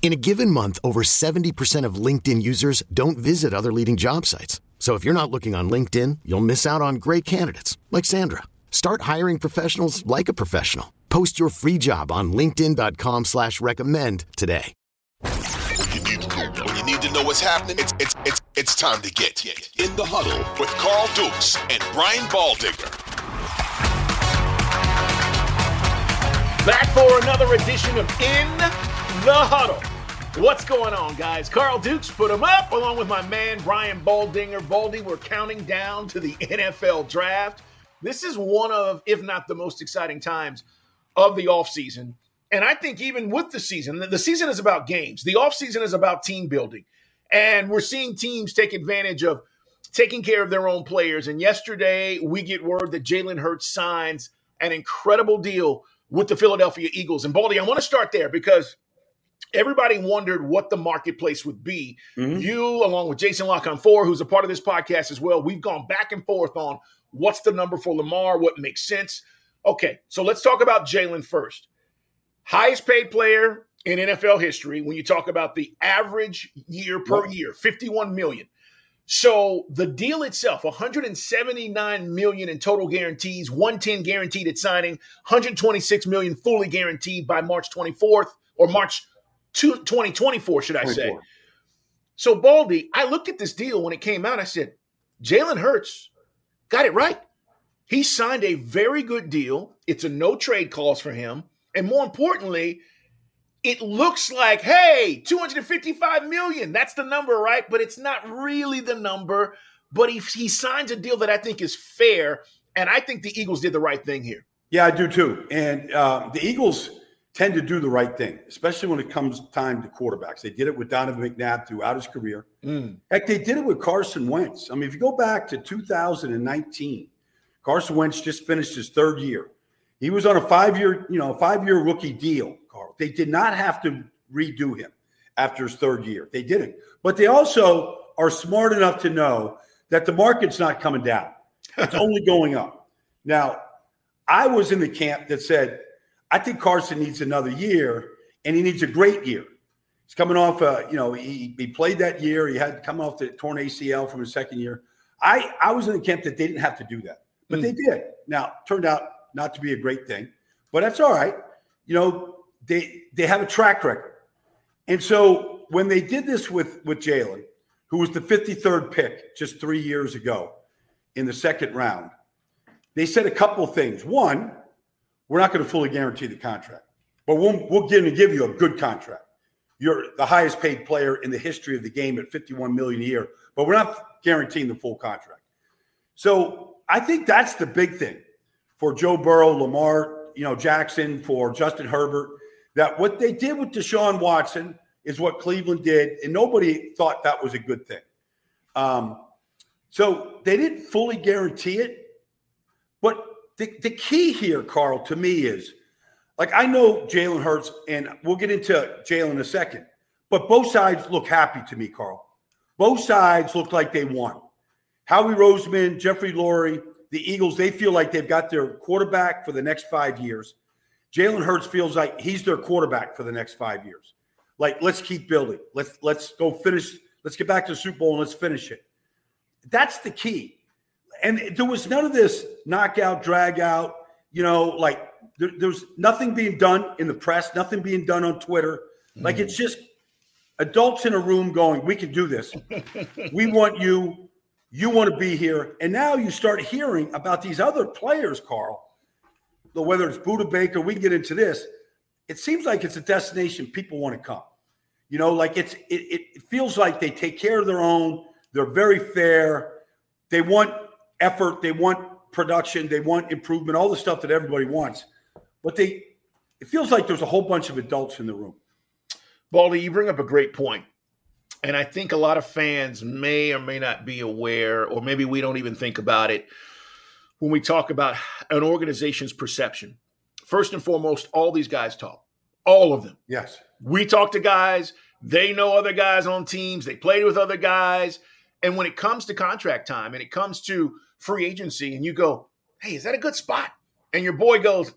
In a given month, over 70% of LinkedIn users don't visit other leading job sites. So if you're not looking on LinkedIn, you'll miss out on great candidates like Sandra. Start hiring professionals like a professional. Post your free job on LinkedIn.com slash recommend today. When you need, when you need to know what's happening, it's, it's, it's, it's time to get in the huddle with Carl Dukes and Brian Baldinger. Back for another edition of In the Huddle. What's going on, guys? Carl Dukes put him up along with my man Brian Baldinger. Baldy, we're counting down to the NFL draft. This is one of, if not the most exciting times of the offseason. And I think even with the season, the season is about games. The offseason is about team building. And we're seeing teams take advantage of taking care of their own players. And yesterday, we get word that Jalen Hurts signs an incredible deal with the Philadelphia Eagles. And Baldy, I want to start there because everybody wondered what the marketplace would be. Mm-hmm. You, along with Jason La Canfora, who's a part of this podcast as well, we've gone back and forth on what's the number for Lamar, what makes sense. Okay, so let's talk about Jalen first. Highest paid player in NFL history when you talk about the average year per year, 51 million. So the deal itself, 179 million in total guarantees, 110 guaranteed at signing, 126 million fully guaranteed by March 24th or March 2024, should I 24. say. So Baldy, I looked at this deal when it came out. I said, Jalen Hurts got it right. He signed a very good deal. It's a no trade clause for him. And more importantly, it looks like, hey, 255 million. That's the number, right? But it's not really the number. But he, he signs a deal that I think is fair. And I think the Eagles did the right thing here. Yeah, I do too. And uh, the Eagles tend to do the right thing, especially when it comes time to quarterbacks. They did it with Donovan McNabb throughout his career. Mm. Heck, they did it with Carson Wentz. I mean, if you go back to 2019, Carson Wentz just finished his third year. He was on a five-year, you know, five-year rookie deal, Carl. They did not have to redo him after his third year. They didn't. But they also are smart enough to know that the market's not coming down. It's only going up. Now, I was in the camp that said, I think Carson needs another year, and he needs a great year. He's coming off, uh, you know, he, he played that year. He had come off the torn ACL from his second year. I, I was in the camp that they didn't have to do that, but mm. they did. Now, turned out not to be a great thing, but that's all right. You know, they they have a track record. And so when they did this with with Jalen, who was the 53rd pick just three years ago in the second round, they said a couple of things. One, we're not going to fully guarantee the contract, but we'll we'll give, give you a good contract. You're the highest paid player in the history of the game at 51 million a year, but we're not guaranteeing the full contract. So I think that's the big thing for Joe Burrow, Lamar, you know, Jackson, for Justin Herbert, that what they did with Deshaun Watson is what Cleveland did, and nobody thought that was a good thing. Um, so they didn't fully guarantee it, but the, the key here, Carl, to me is like I know Jalen Hurts, and we'll get into Jalen in a second, but both sides look happy to me, Carl. Both sides look like they won. Howie Roseman, Jeffrey Lurie, the Eagles, they feel like they've got their quarterback for the next five years. Jalen Hurts feels like he's their quarterback for the next five years. Like, let's keep building. Let's let's go finish. Let's get back to the Super Bowl and let's finish it. That's the key. And there was none of this knockout, drag out. You know, like there, there's nothing being done in the press, nothing being done on Twitter. Like mm. it's just adults in a room going, "We can do this. we want you. You want to be here. And now you start hearing about these other players, Carl, whether it's Budda Baker, we can get into this. It seems like it's a destination people want to come. You know, like it's it, it feels like they take care of their own. They're very fair. They want effort. They want production. They want improvement. All the stuff that everybody wants. But they, it feels like there's a whole bunch of adults in the room. Baldy, you bring up a great point. And I think a lot of fans may or may not be aware, or maybe we don't even think about it when we talk about an organization's perception. First and foremost, all these guys talk, all of them. Yes. We talk to guys, they know other guys on teams, they played with other guys. And when it comes to contract time and it comes to free agency, and you go, hey, is that a good spot? And your boy goes,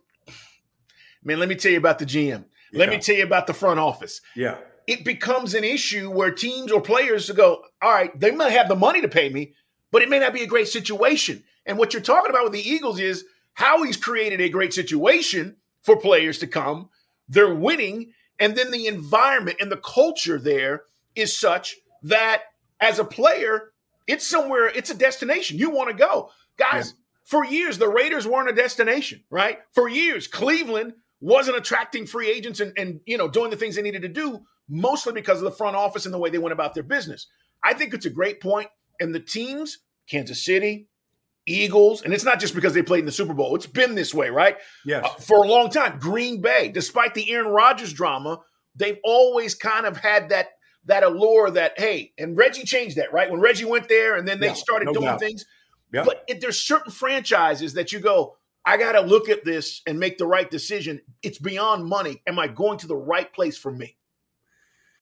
man, let me tell you about the GM. Let yeah. me tell you about the front office. Yeah. It becomes an issue where teams or players go, all right, they might have the money to pay me, but it may not be a great situation. And what you're talking about with the Eagles is how he's created a great situation for players to come. They're winning. And then the environment and the culture there is such that as a player, it's somewhere, it's a destination. You want to go. Guys, yeah. for years, the Raiders weren't a destination, right? For years, Cleveland wasn't attracting free agents and, and you know doing the things they needed to do, mostly because of the front office and the way they went about their business. I think it's a great point. And the teams, Kansas City, Eagles, and it's not just because they played in the Super Bowl. It's been this way, right? Yes. Uh, for a long time. Green Bay, despite the Aaron Rodgers drama, they've always kind of had that that allure that hey, and Reggie changed that, right? When Reggie went there, and then they yeah, started no doing doubt. things. Yeah. But it, there's certain franchises that you go, I got to look at this and make the right decision. It's beyond money. Am I going to the right place for me?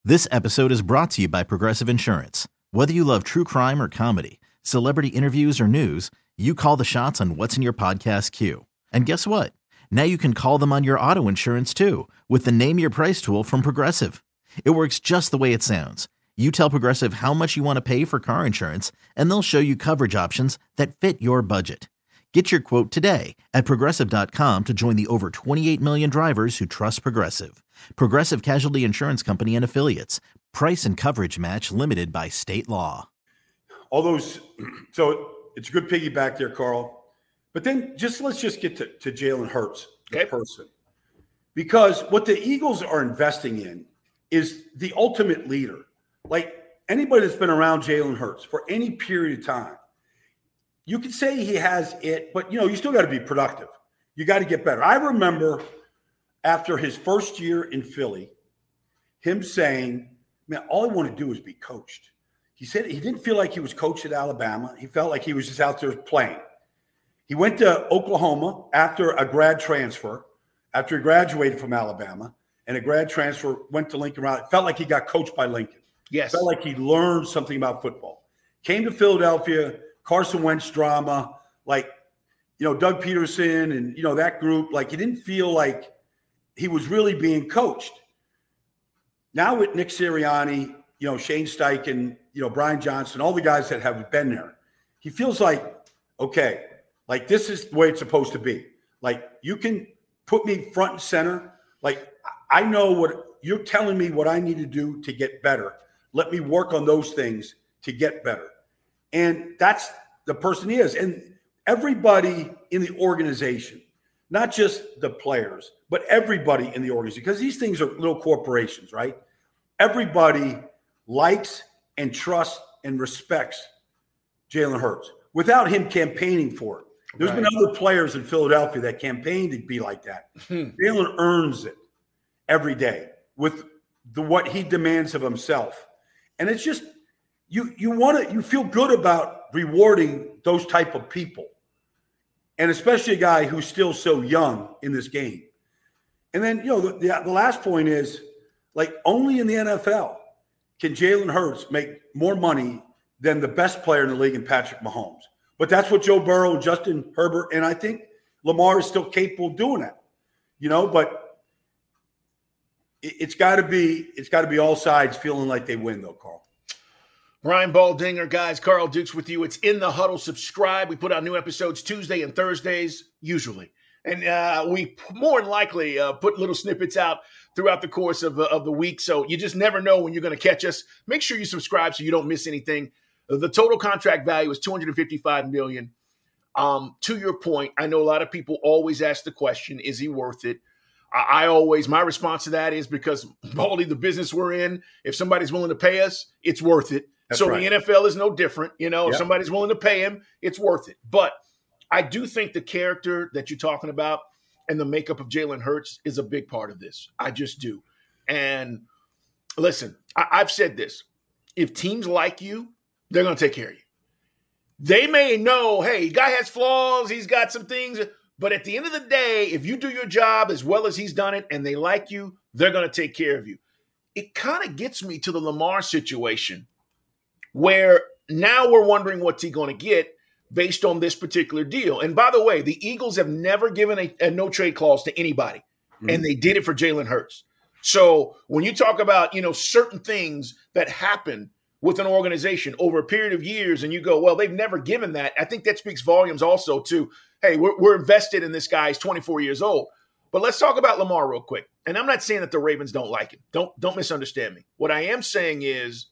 This episode is brought to you by Progressive Insurance. Whether you love true crime or comedy, celebrity interviews or news, you call the shots on what's in your podcast queue. And guess what? Now you can call them on your auto insurance too with the Name Your Price tool from Progressive. It works just the way it sounds. You tell Progressive how much you want to pay for car insurance, and they'll show you coverage options that fit your budget. Get your quote today at progressive.com to join the over 28 million drivers who trust Progressive. Progressive Casualty Insurance Company and Affiliates. Price and coverage match limited by state law. All those, so it's a good piggyback there, Carl. But then just let's just get to, to Jalen Hurts, the okay. person. Because what the Eagles are investing in is the ultimate leader. Like anybody that's been around Jalen Hurts for any period of time, you could say he has it, but you know, you still got to be productive. You got to get better. I remember after his first year in Philly, him saying, Man, all I want to do is be coached. He said he didn't feel like he was coached at Alabama. He felt like he was just out there playing. He went to Oklahoma after a grad transfer, after he graduated from Alabama, and a grad transfer went to Lincoln Riley. It felt like he got coached by Lincoln. Yes. Felt like he learned something about football. Came to Philadelphia, Carson Wentz drama, like, you know, Doug Pederson and, you know, that group. Like, he didn't feel like he was really being coached. Now with Nick Sirianni, you know, Shane Steichen, you know, Brian Johnson, all the guys that have been there, he feels like, okay, like this is the way it's supposed to be. Like, you can put me front and center. Like, I know what you're telling me what I need to do to get better. Let me work on those things to get better. And that's the person he is. And everybody in the organization, not just the players, but everybody in the organization, because these things are little corporations, right? Everybody likes and trusts and respects Jalen Hurts without him campaigning for it. There's right. been other players in Philadelphia that campaigned to be like that. Hmm. Jalen earns it every day with the what he demands of himself. And it's just you you want to you feel good about rewarding those type of people. And especially a guy who's still so young in this game. And then you know the, the, the last point is like only in the nfl can jalen hurts make more money than the best player in the league in patrick mahomes. But that's what joe burrow justin herbert and i think lamar is still capable of doing that you know but it's got to be it's got to be all sides feeling like they win though carl Brian Baldinger, guys, Carl Dukes with you. It's in the huddle. Subscribe. We put out new episodes Tuesday and Thursdays, usually. And uh, we more than likely uh, put little snippets out throughout the course of, uh, of the week. So you just never know when you're going to catch us. Make sure you subscribe so you don't miss anything. The total contract value is 255 million. Um, to your point, I know a lot of people always ask the question, is he worth it? I, I always, my response to that is because, Baldy, the business we're in, if somebody's willing to pay us, it's worth it. That's so right. the NFL is no different. You know, if somebody's willing to pay him, it's worth it. But I do think the character that you're talking about and the makeup of Jalen Hurts is a big part of this. I just do. And listen, I, I've said this: if teams like you, they're going to take care of you. They may know, hey, guy has flaws, he's got some things, but at the end of the day, if you do your job as well as he's done it, and they like you, they're going to take care of you. It kind of gets me to the Lamar situation, where now we're wondering what's he going to get based on this particular deal. And by the way, the Eagles have never given a, a no trade clause to anybody, and mm-hmm. they did it for Jalen Hurts. So when you talk about you know certain things that happen with an organization over a period of years, and you go, well, they've never given that. I think that speaks volumes also to, hey, we're, we're invested in this guy. He's 24 years old. But let's talk about Lamar real quick. And I'm not saying that the Ravens don't like him. Don't don't misunderstand me. What I am saying is,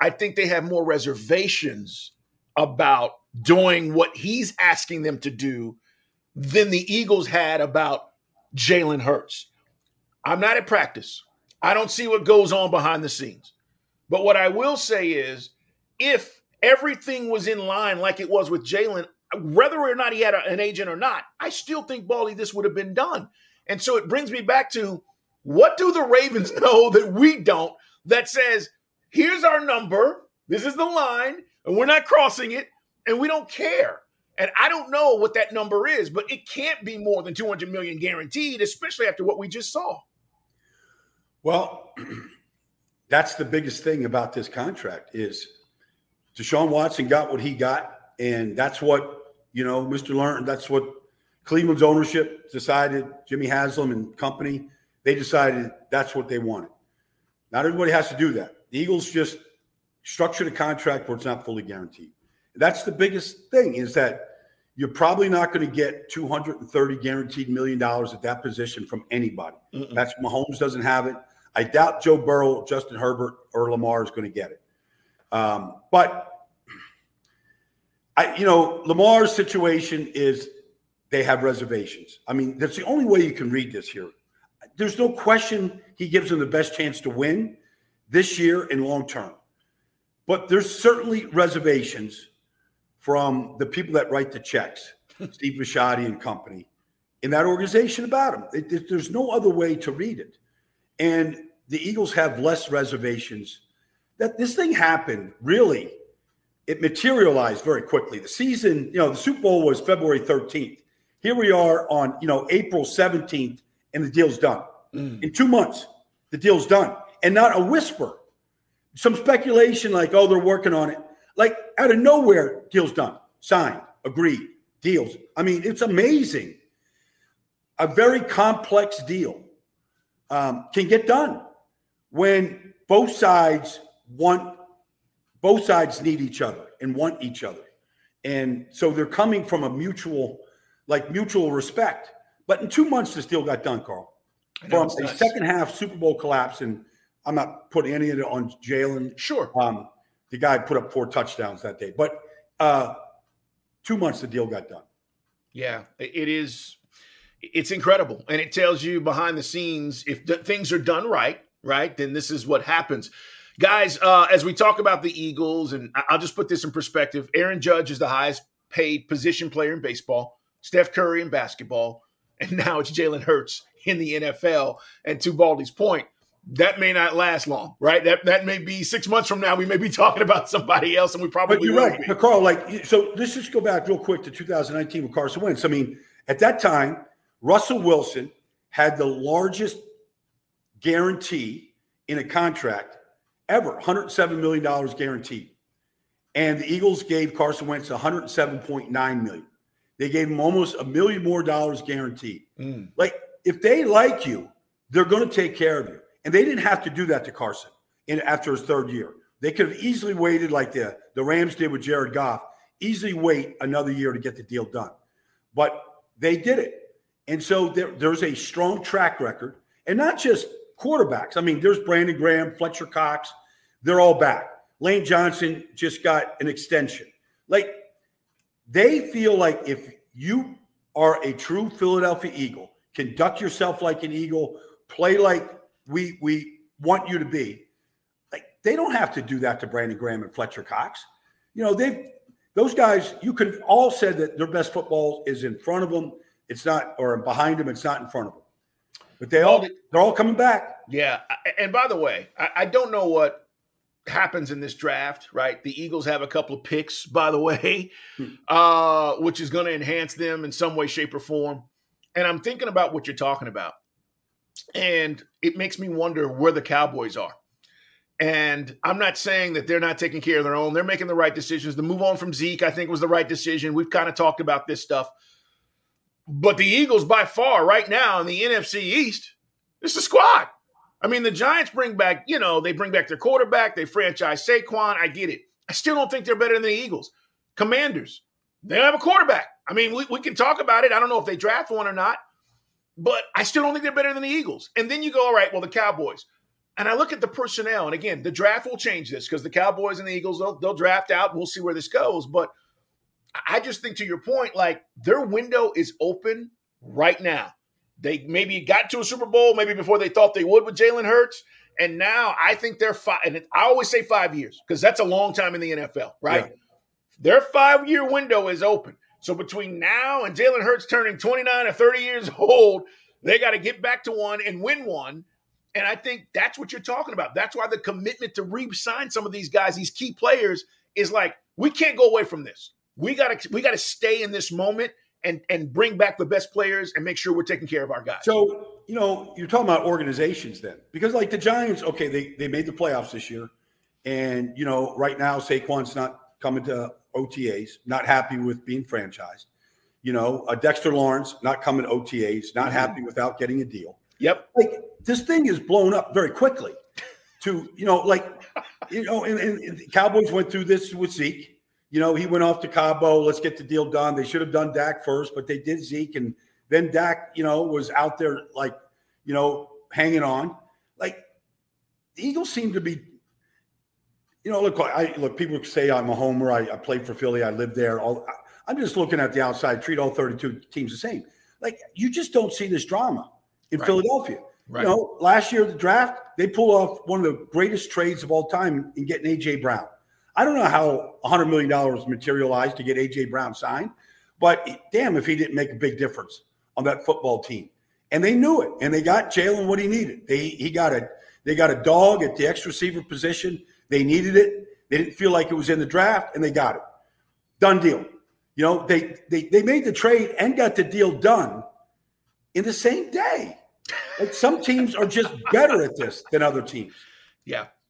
I think they have more reservations about doing what he's asking them to do than the Eagles had about Jalen Hurts. I'm not at practice. I don't see what goes on behind the scenes. But what I will say is if everything was in line like it was with Jalen, whether or not he had a- an agent or not, I still think, Baldy, this would have been done. And so it brings me back to what do the Ravens know that we don't that says, here's our number, this is the line, and we're not crossing it, and we don't care. And I don't know what that number is, but it can't be more than 200 million guaranteed, especially after what we just saw. Well, that's the biggest thing about this contract is Deshaun Watson got what he got, and that's what you know, Mr. Learn. That's what Cleveland's ownership decided. Jimmy Haslam and company they decided that's what they wanted. Not everybody has to do that. The Eagles just structured a contract where it's not fully guaranteed. That's the biggest thing is that you're probably not going to get 230 guaranteed million dollars at that position from anybody. That's Mahomes doesn't have it. I doubt Joe Burrow, Justin Herbert, or Lamar is going to get it. Um, but I, you know, Lamar's situation is they have reservations. I mean, that's the only way you can read this here. There's no question he gives them the best chance to win this year and long term. But there's certainly reservations from the people that write the checks, Steve Bisciotti and company, in that organization about him. It- it- there's no other way to read it. And the Eagles have less reservations. That this thing happened really, it materialized very quickly. The season, you know, the Super Bowl was February 13th. Here we are on, you know, April 17th, and the deal's done. In two months, the deal's done. And not a whisper. Some speculation like, oh, they're working on it. Like out of nowhere, deal's done, signed, agreed, deals. I mean, it's amazing. A very complex deal um, can get done when both sides want, both sides need each other and want each other. And so they're coming from a mutual, like mutual respect. But in two months, this deal got done, Carl. From a nuts. second half Super Bowl collapse, and I'm not putting any of it on Jalen. Sure. Um, the guy put up four touchdowns that day, but uh, two months the deal got done. Yeah, it it is. It's incredible, and it tells you behind the scenes if th- things are done right, right, then this is what happens. Guys, uh, as we talk about the Eagles, and I'll just put this in perspective: Aaron Judge is the highest paid position player in baseball. Steph Curry in basketball, and now it's Jalen Hurts in the NFL. And to Baldy's point, that may not last long, right? That that may be six months from now. We may be talking about somebody else, and we probably But you're right, be. Carl. Like, so let's just go back real quick to 2019 with Carson Wentz. I mean, at that time, Russell Wilson had the largest guarantee in a contract ever, 107 million dollars guaranteed, and the Eagles gave Carson Wentz 107.9 million. They gave him almost a million more dollars guaranteed. Mm. Like, if they like you, they're going to take care of you. And they didn't have to do that to Carson in after his third year. They could have easily waited like the, the Rams did with Jared Goff, easily wait another year to get the deal done. But they did it. And so there, there's a strong track record, and not just quarterbacks. I mean, there's Brandon Graham, Fletcher Cox, they're all back. Lane Johnson just got an extension. Like They feel like if you are a true Philadelphia Eagle, conduct yourself like an Eagle, play like we we want you to be. Like they don't have to do that to Brandon Graham and Fletcher Cox. You know, they've those guys, you could have all said that their best football is in front of them. It's not, or behind them. It's not in front of them. But they all, they're all coming back. Yeah. And by the way, I, I don't know what happens in this draft, right? The Eagles have a couple of picks, by the way, hmm. uh, which is going to enhance them in some way, shape, or form. And I'm thinking about what you're talking about. And it makes me wonder where the Cowboys are. And I'm not saying that they're not taking care of their own. They're making the right decisions. The move on from Zeke, I think, was the right decision. We've kind of talked about this stuff. But the Eagles, by far, right now in the NFC East, it's the squad. I mean, the Giants bring back, you know, they bring back their quarterback, they franchise Saquon. I get it. I still don't think they're better than the Eagles. Commanders, they don't have a quarterback. I mean, we, we can talk about it. I don't know if they draft one or not, but I still don't think they're better than the Eagles. And then you go, all right, well, the Cowboys. And I look at the personnel, and again, the draft will change this because the Cowboys and the Eagles, they'll, they'll draft out. We'll see where this goes. But I just think to your point, like their window is open right now. They maybe got to a Super Bowl, maybe before they thought they would with Jalen Hurts. And now I think they're five. And I always say five years because that's a long time in the NFL, right? Yeah. Their five year window is open. So between now and Jalen Hurts turning 29 or 30 years old, they got to get back to one and win one. And I think that's what you're talking about. That's why the commitment to re-sign some of these guys, these key players, is like we can't go away from this. We gotta we gotta stay in this moment and and bring back the best players and make sure we're taking care of our guys. So you know you're talking about organizations then because like the Giants, okay, they they made the playoffs this year, and you know right now Saquon's not coming to OTAs, not happy with being franchised. You know, uh, Dexter Lawrence not coming to OTAs, not mm-hmm. happy without getting a deal. Yep. Like this thing is blown up very quickly. To you know, like you know, and, and Cowboys went through this with Zeke. You know, he went off to Cabo. Let's get the deal done. They should have done Dak first, but they did Zeke, and then Dak, you know, was out there like, you know, hanging on. Like the Eagles seem to be. You know, look, I look. People say I'm a homer. I, I played for Philly. I lived there. All, I'm just looking at the outside. Treat all 32 teams the same. Like you just don't see this drama in right. Philadelphia. Right. You know, last year the draft, they pull off one of the greatest trades of all time in getting AJ Brown. I don't know how $100 million materialized to get AJ Brown signed, but damn if he didn't make a big difference on that football team. And they knew it, and they got Jalen what he needed. They he got a they got a dog at the X receiver position. They needed it. They didn't feel like it was in the draft, and they got it. Done deal. You know, they they they made the trade and got the deal done in the same day. Like some teams are just better at this than other teams. Yeah.